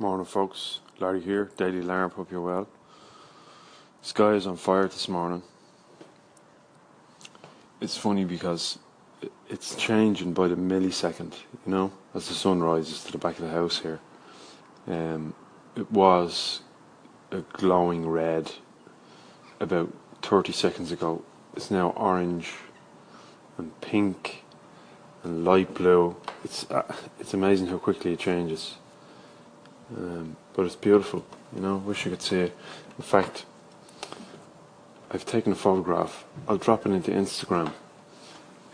Morning, folks. Larry here, Daily LARB. Hope you're well. Sky is on fire this morning. It's funny because it's changing by the millisecond, you know, as the sun rises to the back of the house here. Um, it was a glowing red about 30 seconds ago. It's now orange and pink and light blue. It's uh, it's amazing how quickly it changes. Um, but it's beautiful, you know. Wish you could see it. In fact, I've taken a photograph. I'll drop it into Instagram.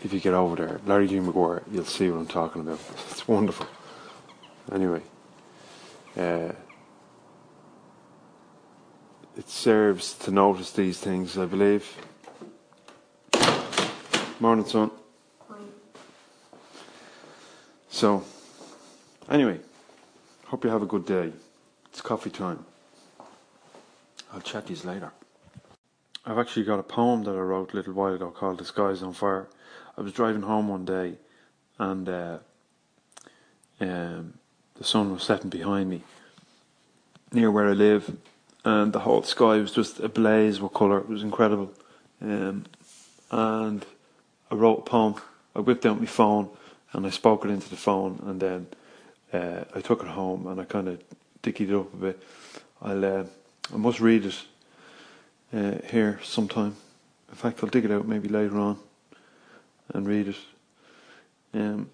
If you get over there, Larry G. Maguire, you'll see what I'm talking about. It's wonderful. Anyway, uh, it serves to notice these things, I believe. Morning, son. So, anyway, hope you have a good day. It's coffee time. I'll chat you later. I've actually got a poem that I wrote a little while ago called The Sky's on Fire. I was driving home one day and uh, um, the sun was setting behind me near where I live and the whole sky was just ablaze with colour. It was incredible. Um, and I wrote a poem. I whipped out my phone and I spoke it into the phone and then uh, I took it home and I kind of dickied it up a bit. I'll uh, I must read it uh, here sometime. In fact, I'll dig it out maybe later on and read it. Um,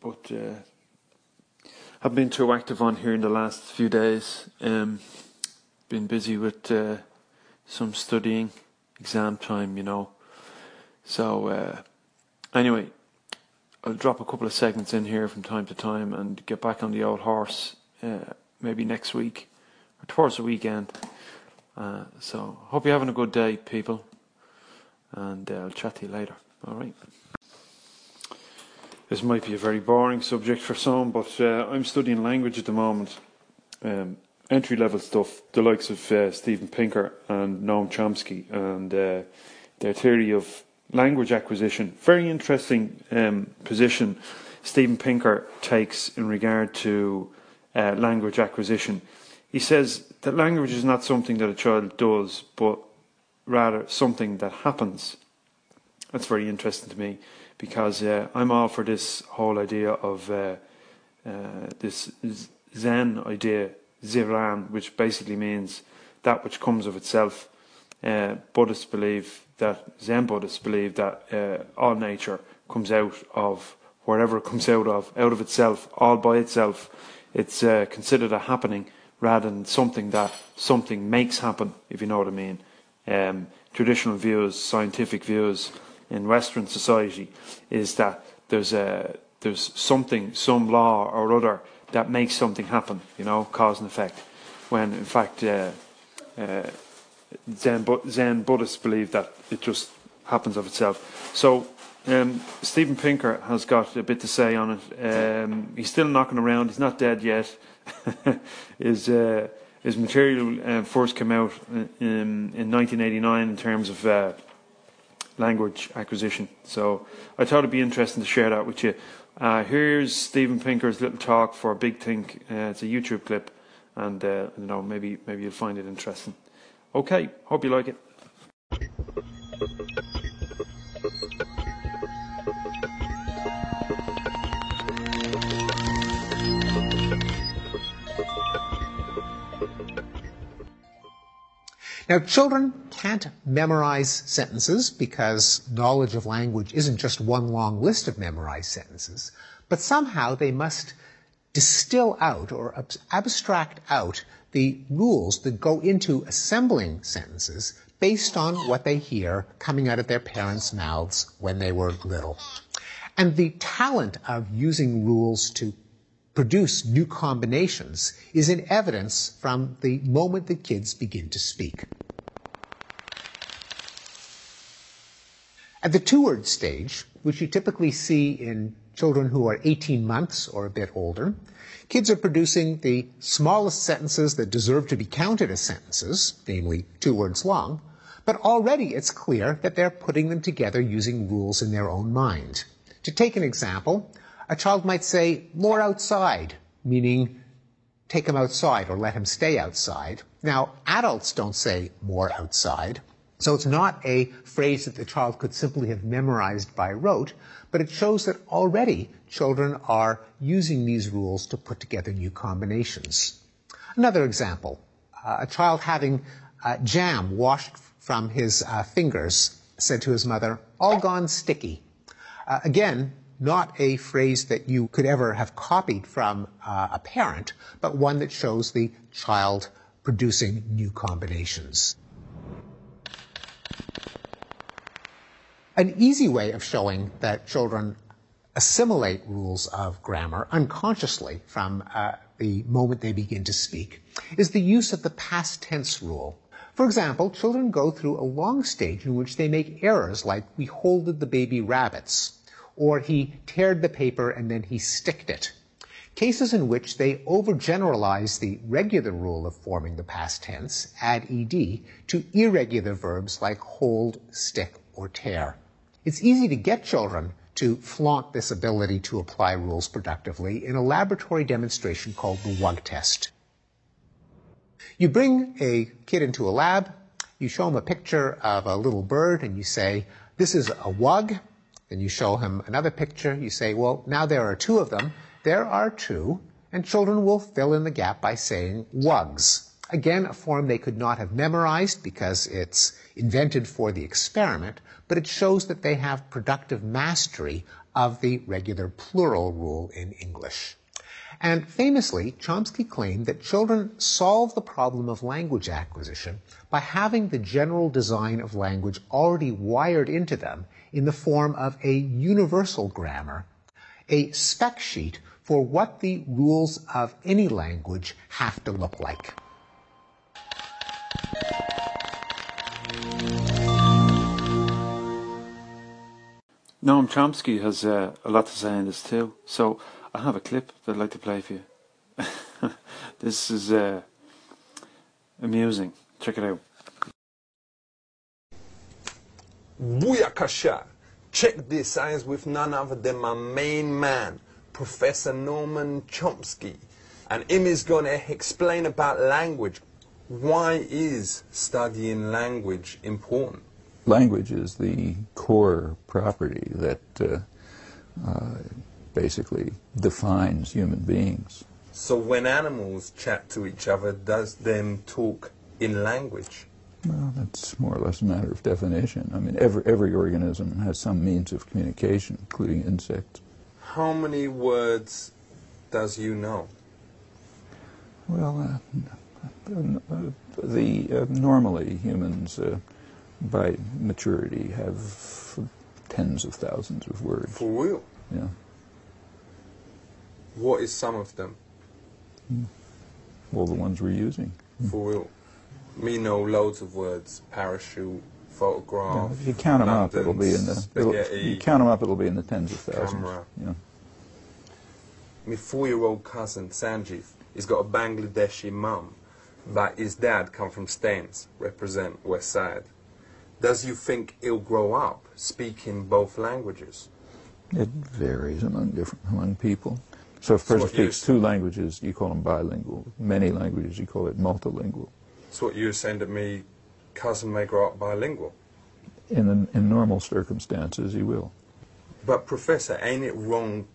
but uh, I've been too active on here in the last few days. Um, been busy with uh, some studying, exam time, you know. So uh, anyway, I'll drop a couple of segments in here from time to time and get back on the old horse uh, maybe next week or towards the weekend. Uh, so, hope you're having a good day, people, and uh, I'll chat to you later. All right. This might be a very boring subject for some, but uh, I'm studying language at the moment. Um, entry level stuff, the likes of uh, Steven Pinker and Noam Chomsky, and uh, their theory of language acquisition. Very interesting um, position Steven Pinker takes in regard to uh, language acquisition. He says that language is not something that a child does, but rather something that happens. That's very interesting to me because uh, I'm all for this whole idea of uh, uh this Zen idea, Ziran, which basically means that which comes of itself. Uh, Buddhists believe that Zen Buddhists believe that uh, all nature comes out of wherever it comes out of, out of itself, all by itself. It's uh, considered a happening rather than something that something makes happen, if you know what I mean. Um, traditional views, scientific views in Western society is that there's a there's something, some law or other that makes something happen, you know, cause and effect. When in fact uh, uh, Zen, Zen Buddhists believe that it just happens of itself. So um, Steven Pinker has got a bit to say on it. Um, he's still knocking around. He's not dead yet. his uh, his material uh, first came out in, in 1989 in terms of uh, language acquisition. So I thought it'd be interesting to share that with you. Uh, here's Steven Pinker's little talk for Big Think. Uh, it's a YouTube clip, and uh, you know maybe maybe you'll find it interesting. Okay, hope you like it. Now, children can't memorize sentences because knowledge of language isn't just one long list of memorized sentences, but somehow they must distill out or abstract out the rules that go into assembling sentences based on what they hear coming out of their parents' mouths when they were little. And the talent of using rules to produce new combinations is in evidence from the moment the kids begin to speak. At the two-word stage, which you typically see in children who are 18 months or a bit older, kids are producing the smallest sentences that deserve to be counted as sentences, namely two words long, but already it's clear that they're putting them together using rules in their own mind. To take an example, a child might say, more outside, meaning take him outside or let him stay outside. Now, adults don't say more outside. So it's not a phrase that the child could simply have memorized by rote, but it shows that already children are using these rules to put together new combinations. Another example, uh, a child having uh, jam washed from his uh, fingers said to his mother, all gone sticky. Uh, again, not a phrase that you could ever have copied from uh, a parent, but one that shows the child producing new combinations. An easy way of showing that children assimilate rules of grammar unconsciously from uh, the moment they begin to speak is the use of the past tense rule. For example, children go through a long stage in which they make errors like we holded the baby rabbits, or he teared the paper and then he sticked it. Cases in which they overgeneralize the regular rule of forming the past tense, add ed, to irregular verbs like hold, stick, or tear. It's easy to get children to flaunt this ability to apply rules productively in a laboratory demonstration called the WUG test. You bring a kid into a lab, you show him a picture of a little bird, and you say, This is a WUG. Then you show him another picture, you say, Well, now there are two of them. There are two, and children will fill in the gap by saying WUGs. Again, a form they could not have memorized because it's invented for the experiment, but it shows that they have productive mastery of the regular plural rule in English. And famously, Chomsky claimed that children solve the problem of language acquisition by having the general design of language already wired into them in the form of a universal grammar, a spec sheet for what the rules of any language have to look like. Noam Chomsky has uh, a lot to say in this too. So I have a clip that I'd like to play for you. this is uh, amusing. Check it out. Booyakasha! Check this science with none other than my main man, Professor Norman Chomsky. And him is going to explain about language. Why is studying language important? Language is the core property that uh, uh, basically defines human beings. So when animals chat to each other, does them talk in language? Well, that's more or less a matter of definition. I mean, every, every organism has some means of communication, including insects. How many words does you know? Well, uh, the uh, normally humans uh, by maturity have tens of thousands of words. For real? Yeah. What is some of them? Well, the ones we're using. For real. Me know loads of words. Parachute, photograph. Yeah, if you count them up, it'll be in the. It'll, you count them up, it'll be in the tens of thousands. Camera. Yeah. My four-year-old cousin Sanjeev, he's got a Bangladeshi mum, but his dad come from Staines, represent West Side. Does you think he'll grow up speaking both languages? It varies among different among people. So if a So person speaks two languages, you call them bilingual. Many languages, you call it multilingual. So what you were saying to me, cousin may grow up bilingual. In, the, in normal circumstances, he will. But Professor, ain't it wrong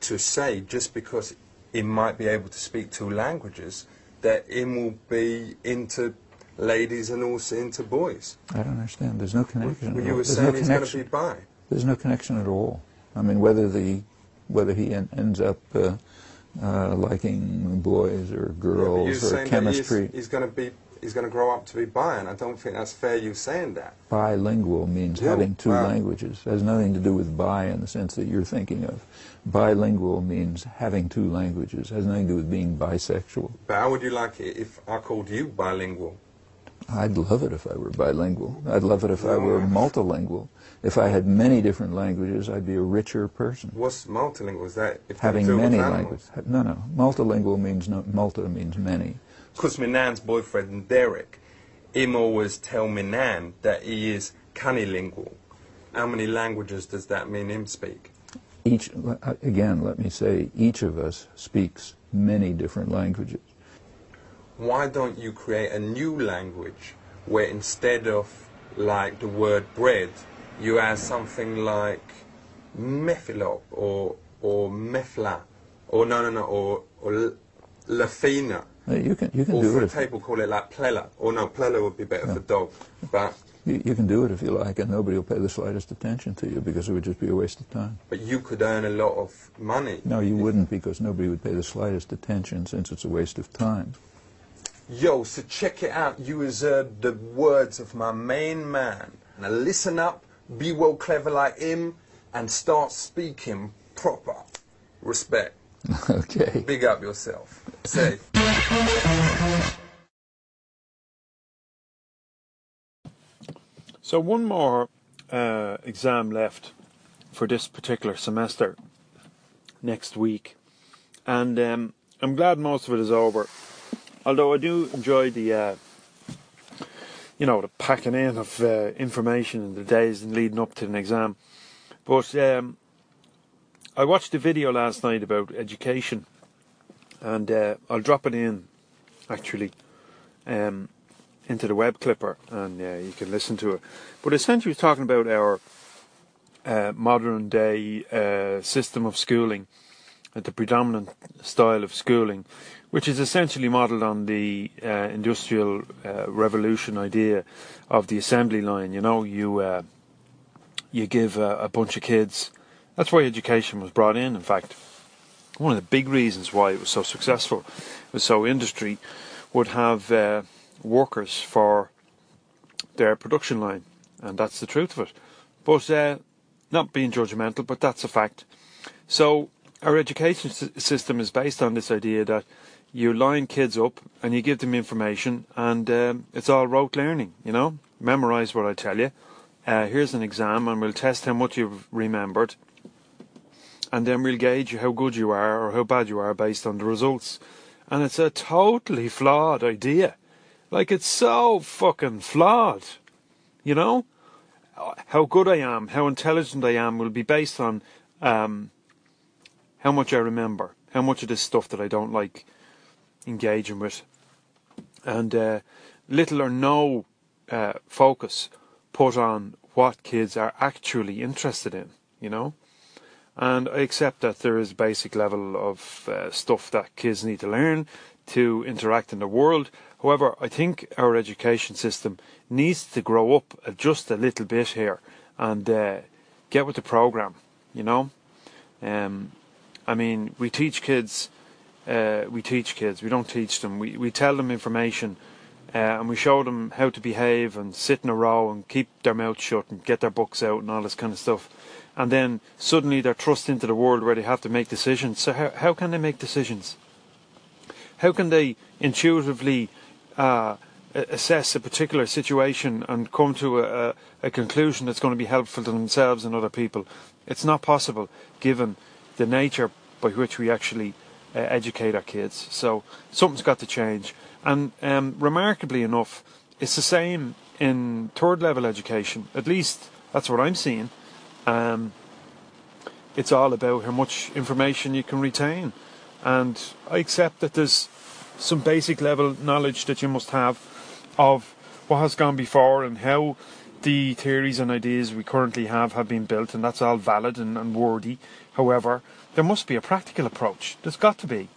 to say just because he might be able to speak two languages that him will be into ladies and also into boys? I don't understand. There's no connection. Well, you were There's saying no he's going to connection. be bi. There's no connection at all. I mean, whether the whether he en- ends up uh, uh, liking boys or girls you're or chemistry, he's, he's going to be he's going to grow up to be bi, and I don't think that's fair. You saying that? bilingual means Yeah, having two wow. languages. It has nothing to do with bi in the sense that you're thinking of. Bilingual means having two languages. It has nothing to do with being bisexual. But how would you like it if I called you bilingual? I'd love it if I were bilingual. I'd love it if I were multilingual. If I had many different languages, I'd be a richer person. What's multilingual? Is that if Having they deal with many languages. No, no. Multilingual means no, multi means many. Because my nan's boyfriend Derek, him always tell me nan that he is cunnilingual. How many languages does that mean him speak? each, again, let me say, each of us speaks many different languages. Why don't you create a new language where instead of like the word bread, you add something like methilop or or methla or no no no or or lafina Uh, Uh, you can, you can or do for it a table call it like plela or no plela would be better for dog but you, you can do it if you like, and nobody will pay the slightest attention to you because it would just be a waste of time. but you could earn a lot of money No, you wouldn't because nobody would pay the slightest attention since it's a waste of time. Yo, so check it out. You has heard the words of my main man. Now listen up, be well clever like him, and start speaking proper. Respect. okay. Big up yourself. Say. So one more uh, exam left for this particular semester next week, and um, I'm glad most of it is over. Although I do enjoy the, uh, you know, the packing in of uh, information in the days leading up to an exam. But um, I watched a video last night about education, and uh, I'll drop it in actually. Um, into the web clipper and uh, you can listen to it. But essentially, it's talking about our uh, modern day uh, system of schooling, uh, the predominant style of schooling, which is essentially modelled on the uh, industrial revolution idea of the assembly line. You know, you you give a bunch of kids. That's why education was brought in. In fact, one of the big reasons why it was so successful was so industry would have uh, workers for their production line, and that's the truth of it. But uh, not being judgmental, but that's a fact. So our education s- system is based on this idea that you line kids up and you give them information, and um, it's all rote learning. You know, memorize what I tell you. Uh, here's an exam, and we'll test how much you've remembered, and then we'll gauge how good you are or how bad you are based on the results. And it's a totally flawed idea. Like it's so fucking flawed. You know? How good I am, how intelligent I am will be based on um, how much I remember, how much of this stuff that I don't like engaging with. And uh, little or no uh, focus put on what kids are actually interested in, you know? And I accept that there is a basic level of uh, stuff that kids need to learn to interact in the world. However, I think our education system needs to grow up just a little bit here and uh, get with the program. You know, um, I mean, we teach kids. Uh, we teach kids. We don't teach them. We we tell them information, uh, and we show them how to behave and sit in a row and keep their mouth shut and get their books out and all this kind of stuff. And then suddenly they're thrust into the world where they have to make decisions. So how how can they make decisions? How can they intuitively uh, assess a particular situation and come to a, a conclusion that's going to be helpful to themselves and other people? It's not possible given the nature by which we actually uh, educate our kids. So something's got to change. And um, remarkably enough, it's the same in third level education. At least that's what I'm seeing. Um, it's all about how much information you can retain. And I accept that there's some basic level knowledge that you must have of what has gone before and how the theories and ideas we currently have have been built, and that's all valid and, and worthy. However, there must be a practical approach. There's got to be.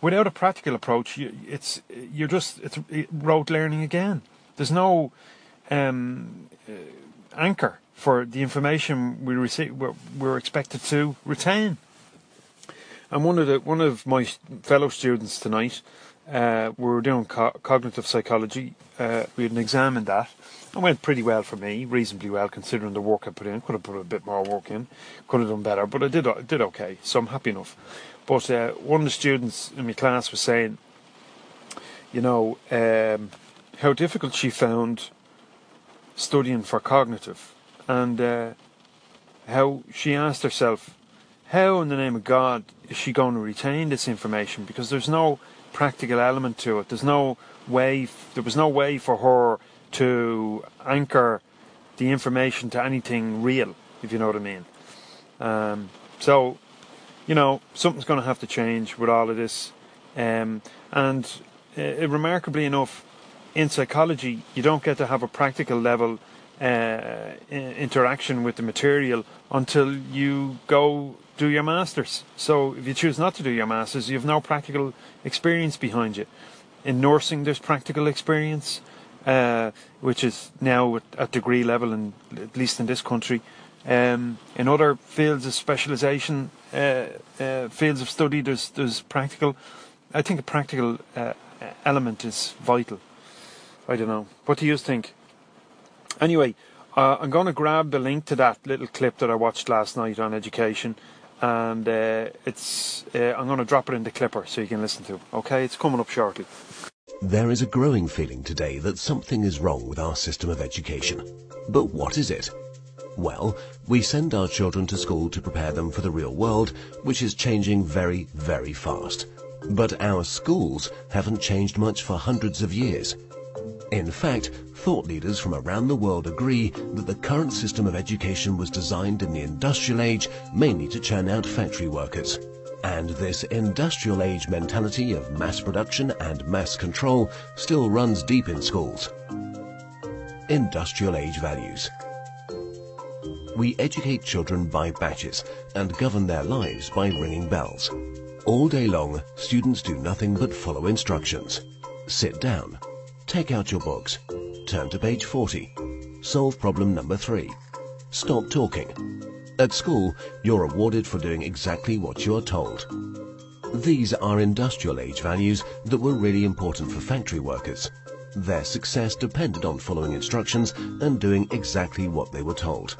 Without a practical approach, you, it's you're just it's rote learning again. There's no um, anchor for the information we receive. We're, we're expected to retain. And one of the one of my fellow students tonight, uh, we were doing co- cognitive psychology. Uh, we had an exam in that. It went pretty well for me, reasonably well considering the work I put in. Could have put a bit more work in, could have done better, but I did did okay. So I'm happy enough. But uh, one of the students in my class was saying, you know, um, how difficult she found studying for cognitive, and uh, how she asked herself, how in the name of God is she going to retain this information? Because there's no practical element to it. There's no way. There was no way for her to anchor the information to anything real, if you know what I mean. Um, So, you know, something's going to have to change with all of this. Um, and uh, remarkably enough, in psychology, you don't get to have a practical level uh, interaction with the material until you go do your masters. So if you choose not to do your masters, you have no practical experience behind you. In nursing, there's practical experience, uh, which is now at degree level, and at least in this country. Um, in other fields of specialisation, uh, uh, fields of study, there's there's practical. I think a practical uh, element is vital. I don't know. What do you think? Anyway, uh, I'm going to grab the link to that little clip that I watched last night on education, and uh, it's uh, I'm going to drop it in the clipper so you can listen to. It. Okay, it's coming up shortly. There is a growing feeling today that something is wrong with our system of education. But what is it? Well, we send our children to school to prepare them for the real world, which is changing very, very fast. But our schools haven't changed much for hundreds of years. In fact, thought leaders from around the world agree that the current system of education was designed in the industrial age mainly to churn out factory workers. And this industrial age mentality of mass production and mass control still runs deep in schools. Industrial age values. We educate children by batches and govern their lives by ringing bells. All day long, students do nothing but follow instructions. Sit down. Take out your books. Turn to page 40. Solve problem number 3. Stop talking. At school, you're rewarded for doing exactly what you are told. These are industrial age values that were really important for factory workers. Their success depended on following instructions and doing exactly what they were told.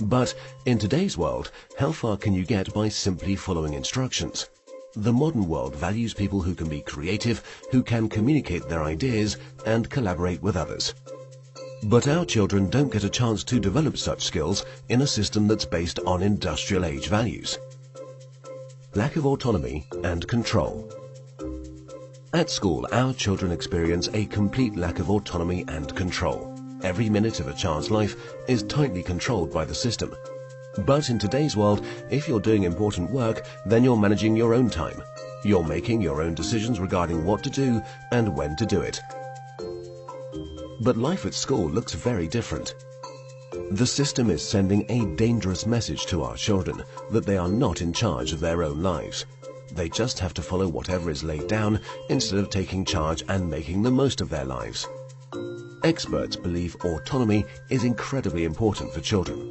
But in today's world, how far can you get by simply following instructions? The modern world values people who can be creative, who can communicate their ideas and collaborate with others. But our children don't get a chance to develop such skills in a system that's based on industrial age values. Lack of autonomy and control. At school, our children experience a complete lack of autonomy and control. Every minute of a child's life is tightly controlled by the system. But in today's world, if you're doing important work, then you're managing your own time. You're making your own decisions regarding what to do and when to do it. But life at school looks very different. The system is sending a dangerous message to our children that they are not in charge of their own lives. They just have to follow whatever is laid down instead of taking charge and making the most of their lives. Experts believe autonomy is incredibly important for children.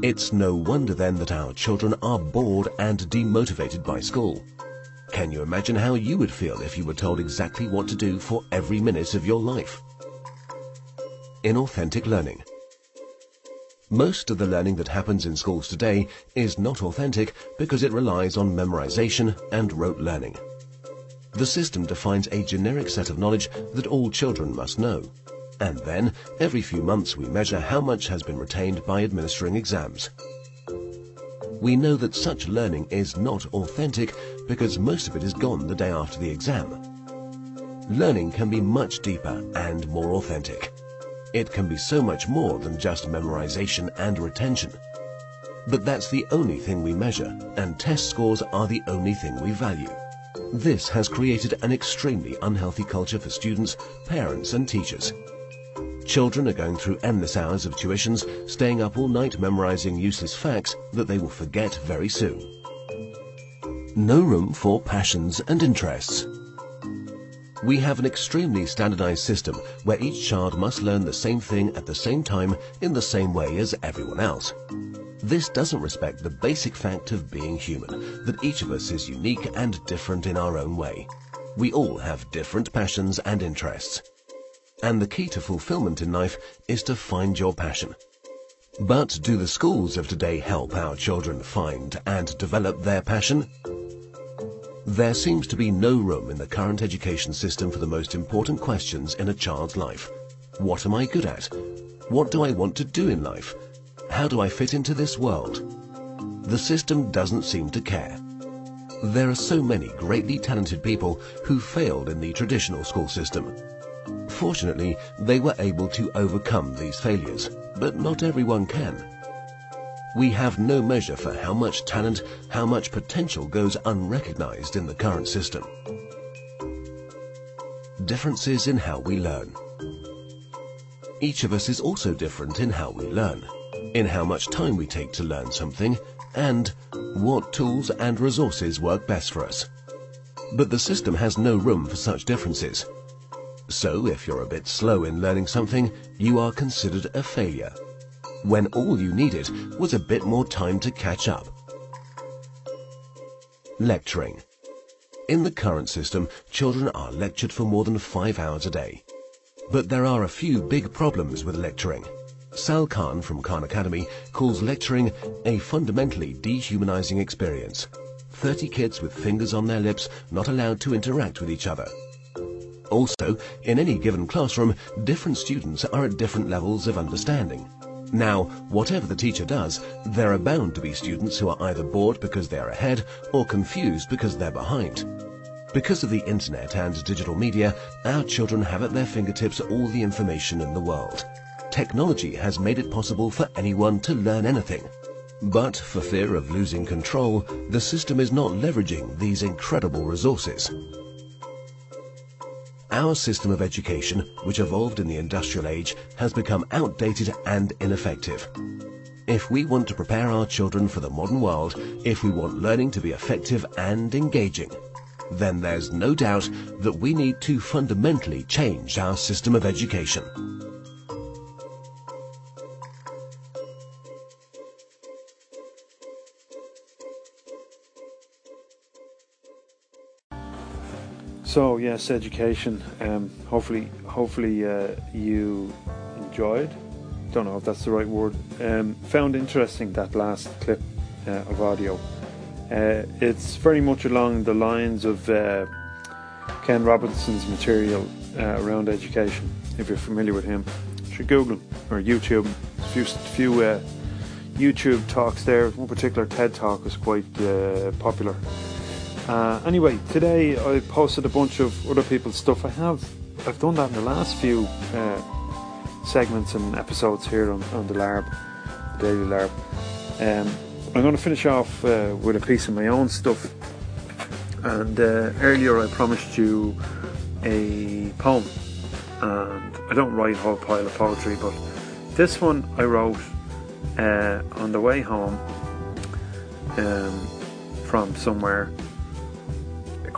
It's no wonder then that our children are bored and demotivated by school. Can you imagine how you would feel if you were told exactly what to do for every minute of your life? Inauthentic learning. Most of the learning that happens in schools today is not authentic because it relies on memorization and rote learning. The system defines a generic set of knowledge that all children must know. And then, every few months we measure how much has been retained by administering exams. We know that such learning is not authentic because most of it is gone the day after the exam. Learning can be much deeper and more authentic. It can be so much more than just memorization and retention. But that's the only thing we measure, and test scores are the only thing we value. This has created an extremely unhealthy culture for students, parents and teachers. Children are going through endless hours of tuitions, staying up all night memorizing useless facts that they will forget very soon. No room for passions and interests. We have an extremely standardized system where each child must learn the same thing at the same time in the same way as everyone else. This doesn't respect the basic fact of being human, that each of us is unique and different in our own way. We all have different passions and interests. And the key to fulfillment in life is to find your passion. But do the schools of today help our children find and develop their passion? There seems to be no room in the current education system for the most important questions in a child's life. What am I good at? What do I want to do in life? How do I fit into this world? The system doesn't seem to care. There are so many greatly talented people who failed in the traditional school system. Fortunately, they were able to overcome these failures, but not everyone can. we have no measure for how much talent, how much potential goes unrecognized in the current system. Differences in how we learn. Each of us is also different in how we learn, in how much time we take to learn something, and what tools and resources work best for us. But the system has no room for such differences. So if you're a bit slow in learning something, you are considered a failure, when all you needed was a bit more time to catch up. Lecturing. In the current system, children are lectured for more than five hours a day. But there are a few big problems with lecturing. Sal Khan from Khan Academy calls lecturing a fundamentally dehumanizing experience. 30 kids with fingers on their lips not allowed to interact with each other. Also, in any given classroom, different students are at different levels of understanding. Now, whatever the teacher does, there are bound to be students who are either bored because they are ahead or confused because they're behind. Because of the internet and digital media, our children have at their fingertips all the information in the world. Technology has made it possible for anyone to learn anything. But for fear of losing control, the system is not leveraging these incredible resources. Our system of education, which evolved in the industrial age, has become outdated and ineffective. If we want to prepare our children for the modern world, if we want learning to be effective and engaging, then there's no doubt that we need to fundamentally change our system of education. So yes, education. Um, hopefully, hopefully uh, you enjoyed. Don't know if that's the right word. Um, found interesting that last clip uh, of audio. Uh, it's very much along the lines of uh, Ken Robinson's material uh, around education. If you're familiar with him, you should Google or YouTube. A few, few uh, YouTube talks there. One particular TED talk was quite popular uh, anyway, today I posted a bunch of other people's stuff. I have I've done that in the last few uh, segments and episodes here on, on the LARB, the Daily LARB. Um, I'm going to finish off uh, with a piece of my own stuff. And uh, earlier I promised you a poem, and I don't write a whole pile of poetry, but this one I wrote uh, on the way home um, from somewhere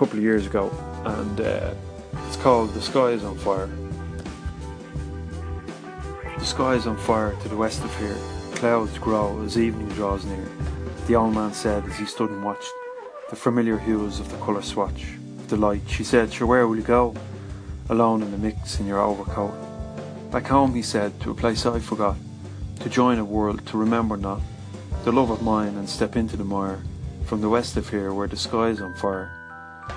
couple of years ago, and uh, it's called The Sky is on Fire. The sky is on fire to the west of here. Clouds grow as evening draws near. The old man said as he stood and watched the familiar hues of the colour swatch the light. She said, Sure, where will you go? Alone in the mix in your overcoat. Back home, he said, to a place I forgot. To join a world to remember not. The love of mine and step into the mire. From the west of here where the sky is on fire.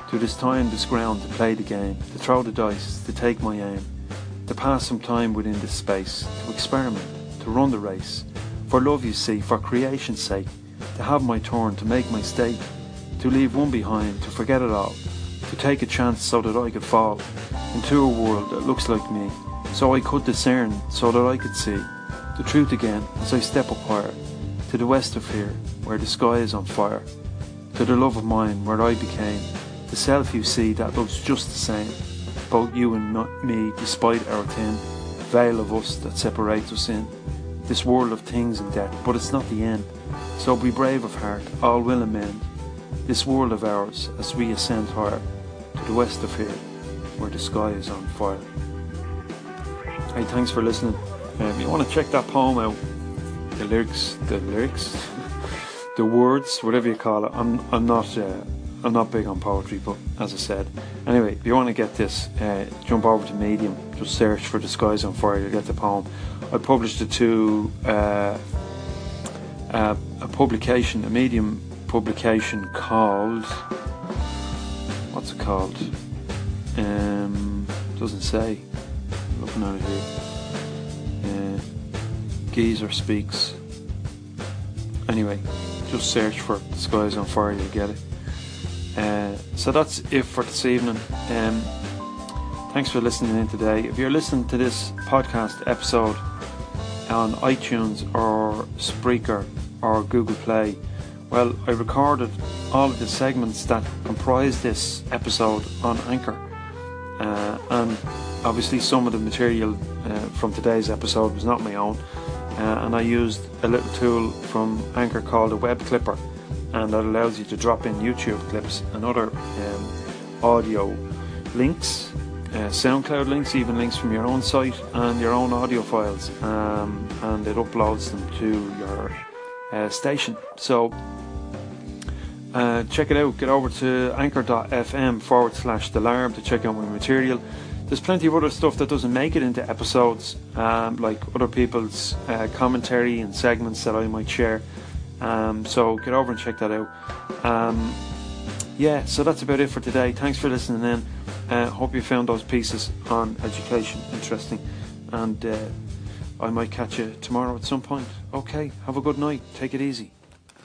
To this time, this ground, to play the game, to throw the dice, to take my aim, to pass some time within this space, to experiment, to run the race. For love, you see, for creation's sake, to have my turn, to make my stake, to leave one behind, to forget it all, to take a chance so that I could fall into a world that looks like me, so I could discern, so that I could see the truth again as I step up higher, to the west of here, where the sky is on fire, to the love of mine, where I became the self you see that looks just the same, both you and me, despite our thin veil of us that separates us in this world of things and death, but it's not the end. So be brave of heart, all will amend this world of ours as we ascend higher to the west of here, where the sky is on fire. Hey, thanks for listening. Um, you want to check that poem out? The lyrics, the lyrics, the words, whatever you call it. I'm, I'm not. Uh, I'm not big on poetry, but as I said, anyway, if you want to get this, uh, jump over to Medium. Just search for "The Skies on Fire." You'll get the poem. I published it to uh, uh, a publication, a Medium publication called what's it called? Um, doesn't say. looking at it here. Uh, Geezer speaks. Anyway, just search for "The Skies on Fire." You'll get it. Uh, so that's it for this evening. Um, thanks for listening in today. If you're listening to this podcast episode on iTunes or Spreaker, or Google Play. Well, I recorded all of the segments that comprise this episode on Anchor, uh, and obviously some of the material uh, from today's episode was not my own, uh, and I used a little tool from Anchor called a Web Clipper, and that allows you to drop in YouTube clips and other um, audio links, uh, SoundCloud links, even links from your own site and your own audio files, um, and it uploads them to your uh, station. So uh, check it out. Get over to anchor.fm forward slash the alarm to check out my material. There's plenty of other stuff that doesn't make it into episodes, um, like other people's uh, commentary and segments that I might share. Um, so get over and check that out. Um, yeah, so that's about it for today. Thanks for listening in. Uh, hope you found those pieces on education interesting. And uh, I might catch you tomorrow at some point. Okay, have a good night. Take it easy.